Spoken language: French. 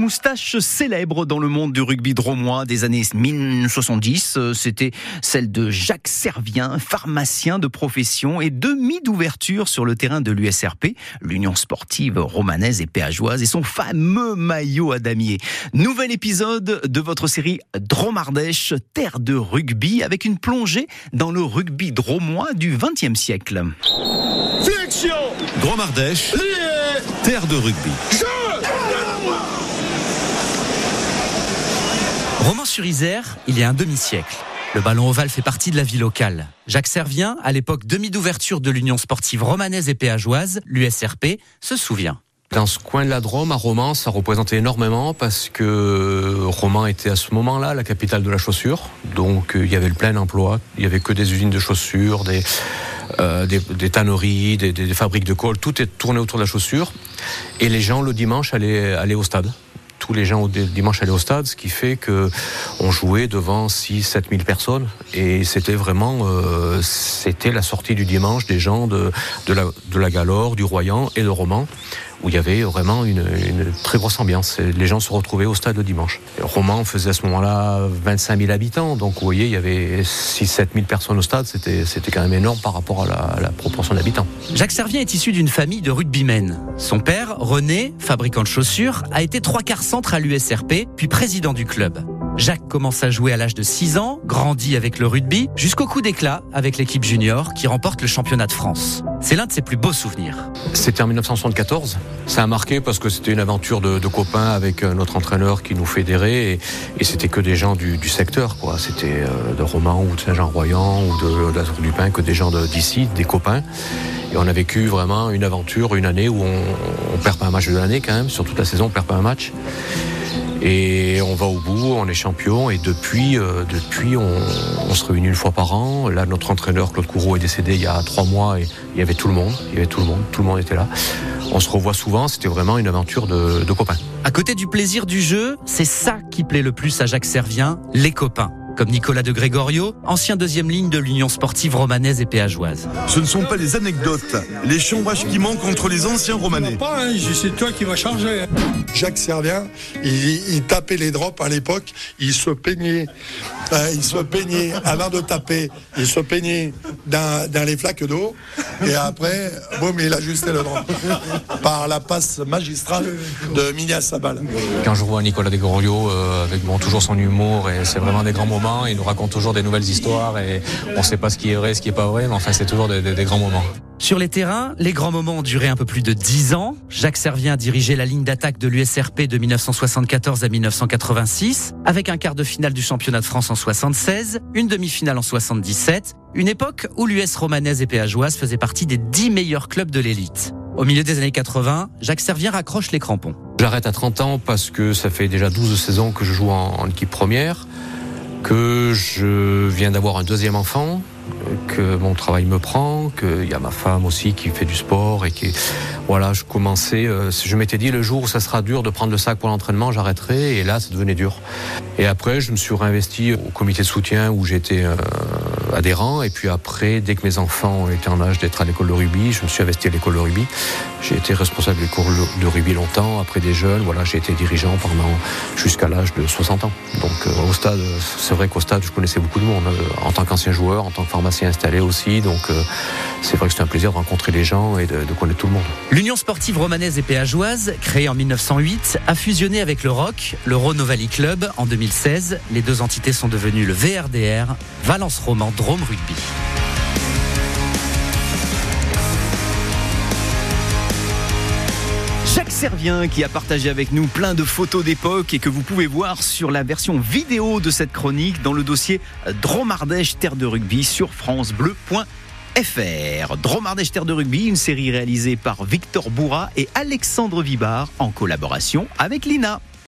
Moustache célèbre dans le monde du rugby dromois des années 1970, euh, c'était celle de Jacques Servien, pharmacien de profession et demi d'ouverture sur le terrain de l'USRP, l'Union sportive romanaise et péageoise, et son fameux maillot à damier. Nouvel épisode de votre série Dromardèche, terre de rugby, avec une plongée dans le rugby dromois du XXe siècle. Flexion Dromardèche, terre de rugby. Romans-sur-Isère, il y a un demi-siècle. Le ballon ovale fait partie de la vie locale. Jacques Servien, à l'époque demi d'ouverture de l'Union sportive romanaise et péageoise, l'USRP, se souvient. Dans ce coin de la Drôme, à Romans, ça représentait énormément parce que Romans était à ce moment-là la capitale de la chaussure. Donc euh, il y avait le plein emploi, il y avait que des usines de chaussures, des, euh, tanneries, des, fabriques de colle, tout est tourné autour de la chaussure. Et les gens le dimanche allaient au stade tous les gens au dimanche allaient au stade, ce qui fait que on jouait devant 6 7 000 personnes. Et c'était vraiment euh, c'était la sortie du dimanche des gens de, de, la, de la Galore, du Royan et de Romans où il y avait vraiment une, très grosse ambiance. Les gens se retrouvaient au stade le dimanche. Romans faisait à ce moment-là 25 000 habitants, donc vous voyez, il y avait 6-7 000 personnes au stade, c'était, c'était quand même énorme par rapport à la, à la proportion d'habitants. Jacques Servien est issu d'une famille de rugbymen. Son père, René, fabricant de chaussures, a été trois quarts centre à l'USRP, puis président du club. Jacques commence à jouer à l'âge de 6 ans, grandit avec le rugby, jusqu'au coup d'éclat avec l'équipe junior qui remporte le championnat de France. C'est l'un de ses plus beaux souvenirs. C'était en 1974. Ça a marqué parce que c'était une aventure de, copains avec notre entraîneur qui nous fédérait et, c'était que des gens du, secteur. quoi. C'était euh, de Romans ou de Saint-Jean-Royan ou de, de la du que des gens d'ici, de, des copains. Et on a vécu vraiment une aventure, une année où on, on perd pas un match de l'année quand même. Sur toute la saison, on perd pas un match. Et on va au bout, on est champion. Et depuis, euh, depuis on, on, se réunit une fois par an. Là, notre entraîneur Claude Courreau est décédé il y a trois mois et il y avait tout le monde. Il y avait tout le monde. Tout le monde était là. On se revoit souvent. C'était vraiment une aventure de, de copains. À côté du plaisir du jeu, c'est ça qui plaît le plus à Jacques Servien, les copains comme Nicolas de Gregorio, ancien deuxième ligne de l'Union sportive romanaise et péageoise. Ce ne sont pas les anecdotes, les chambrages qui manquent entre les anciens romanais. Pas, hein, c'est toi qui vas changer. Jacques Servien, il, tapait les drops à l'époque, il se peignait, euh, il se peignait avant de taper, il se peignait dans, les flaques d'eau, et après, boum, il ajustait le drop par la passe magistrale de Minia Sabal. Quand je vois Nicolas de Gregorio euh, avec bon, toujours son humour, et c'est vraiment des grands moments il nous raconte toujours des nouvelles histoires et on ne sait pas ce qui est vrai, ce qui est pas vrai, mais enfin c'est toujours des, grands moments. Sur les terrains, les grands moments ont duré un peu plus de 10 ans. Jacques Servien dirigeait la ligne d'attaque de l'USRP de 1974 à 1986, avec un quart de finale du championnat de France en 76, une demi-finale en 77, une époque où l'US romanaise et péageoise faisait partie des 10 meilleurs clubs de l'élite. Au milieu des années 80, Jacques Servien raccroche les crampons. J'arrête à 30 ans parce que ça fait déjà 12 saisons que je joue en, en équipe première que je viens d'avoir un deuxième enfant, que mon travail me prend, qu'il y a ma femme aussi qui fait du sport et qui voilà, je commençais, euh, je m'étais dit le jour où ça sera dur de prendre le sac pour l'entraînement, j'arrêterai et là ça devenait dur. Et après je me suis réinvesti au comité de soutien où j'étais euh, adhérent et puis après dès que mes enfants étaient en âge d'être à l'école de rugby, je me suis investi à l'école de rugby. J'ai été responsable de l'école de rugby longtemps, après des jeunes, voilà, j'ai été dirigeant pendant jusqu'à l'âge de 60 ans. Donc euh, au stade, c'est vrai qu'au stade je connaissais beaucoup de monde en tant qu'ancien joueur, en tant que pharmacien installé aussi, donc c'est vrai que c'était un plaisir de rencontrer les gens et de, connaître tout le monde. L'Union sportive romanaise et péageoise, créée en 1908, a fusionné avec le ROC, le Rhône Valley Club, en 2016. Les deux entités sont devenues le VRDR, Valence Roman Drôme Rugby. Servien qui a partagé avec nous plein de photos d'époque et que vous pouvez voir sur la version vidéo de cette chronique dans le dossier Dromardèche Terre de Rugby sur francebleu.fr. FR. Dromardèche Terre de Rugby, une série réalisée par Victor Bourra et Alexandre Vibard en collaboration avec Lina.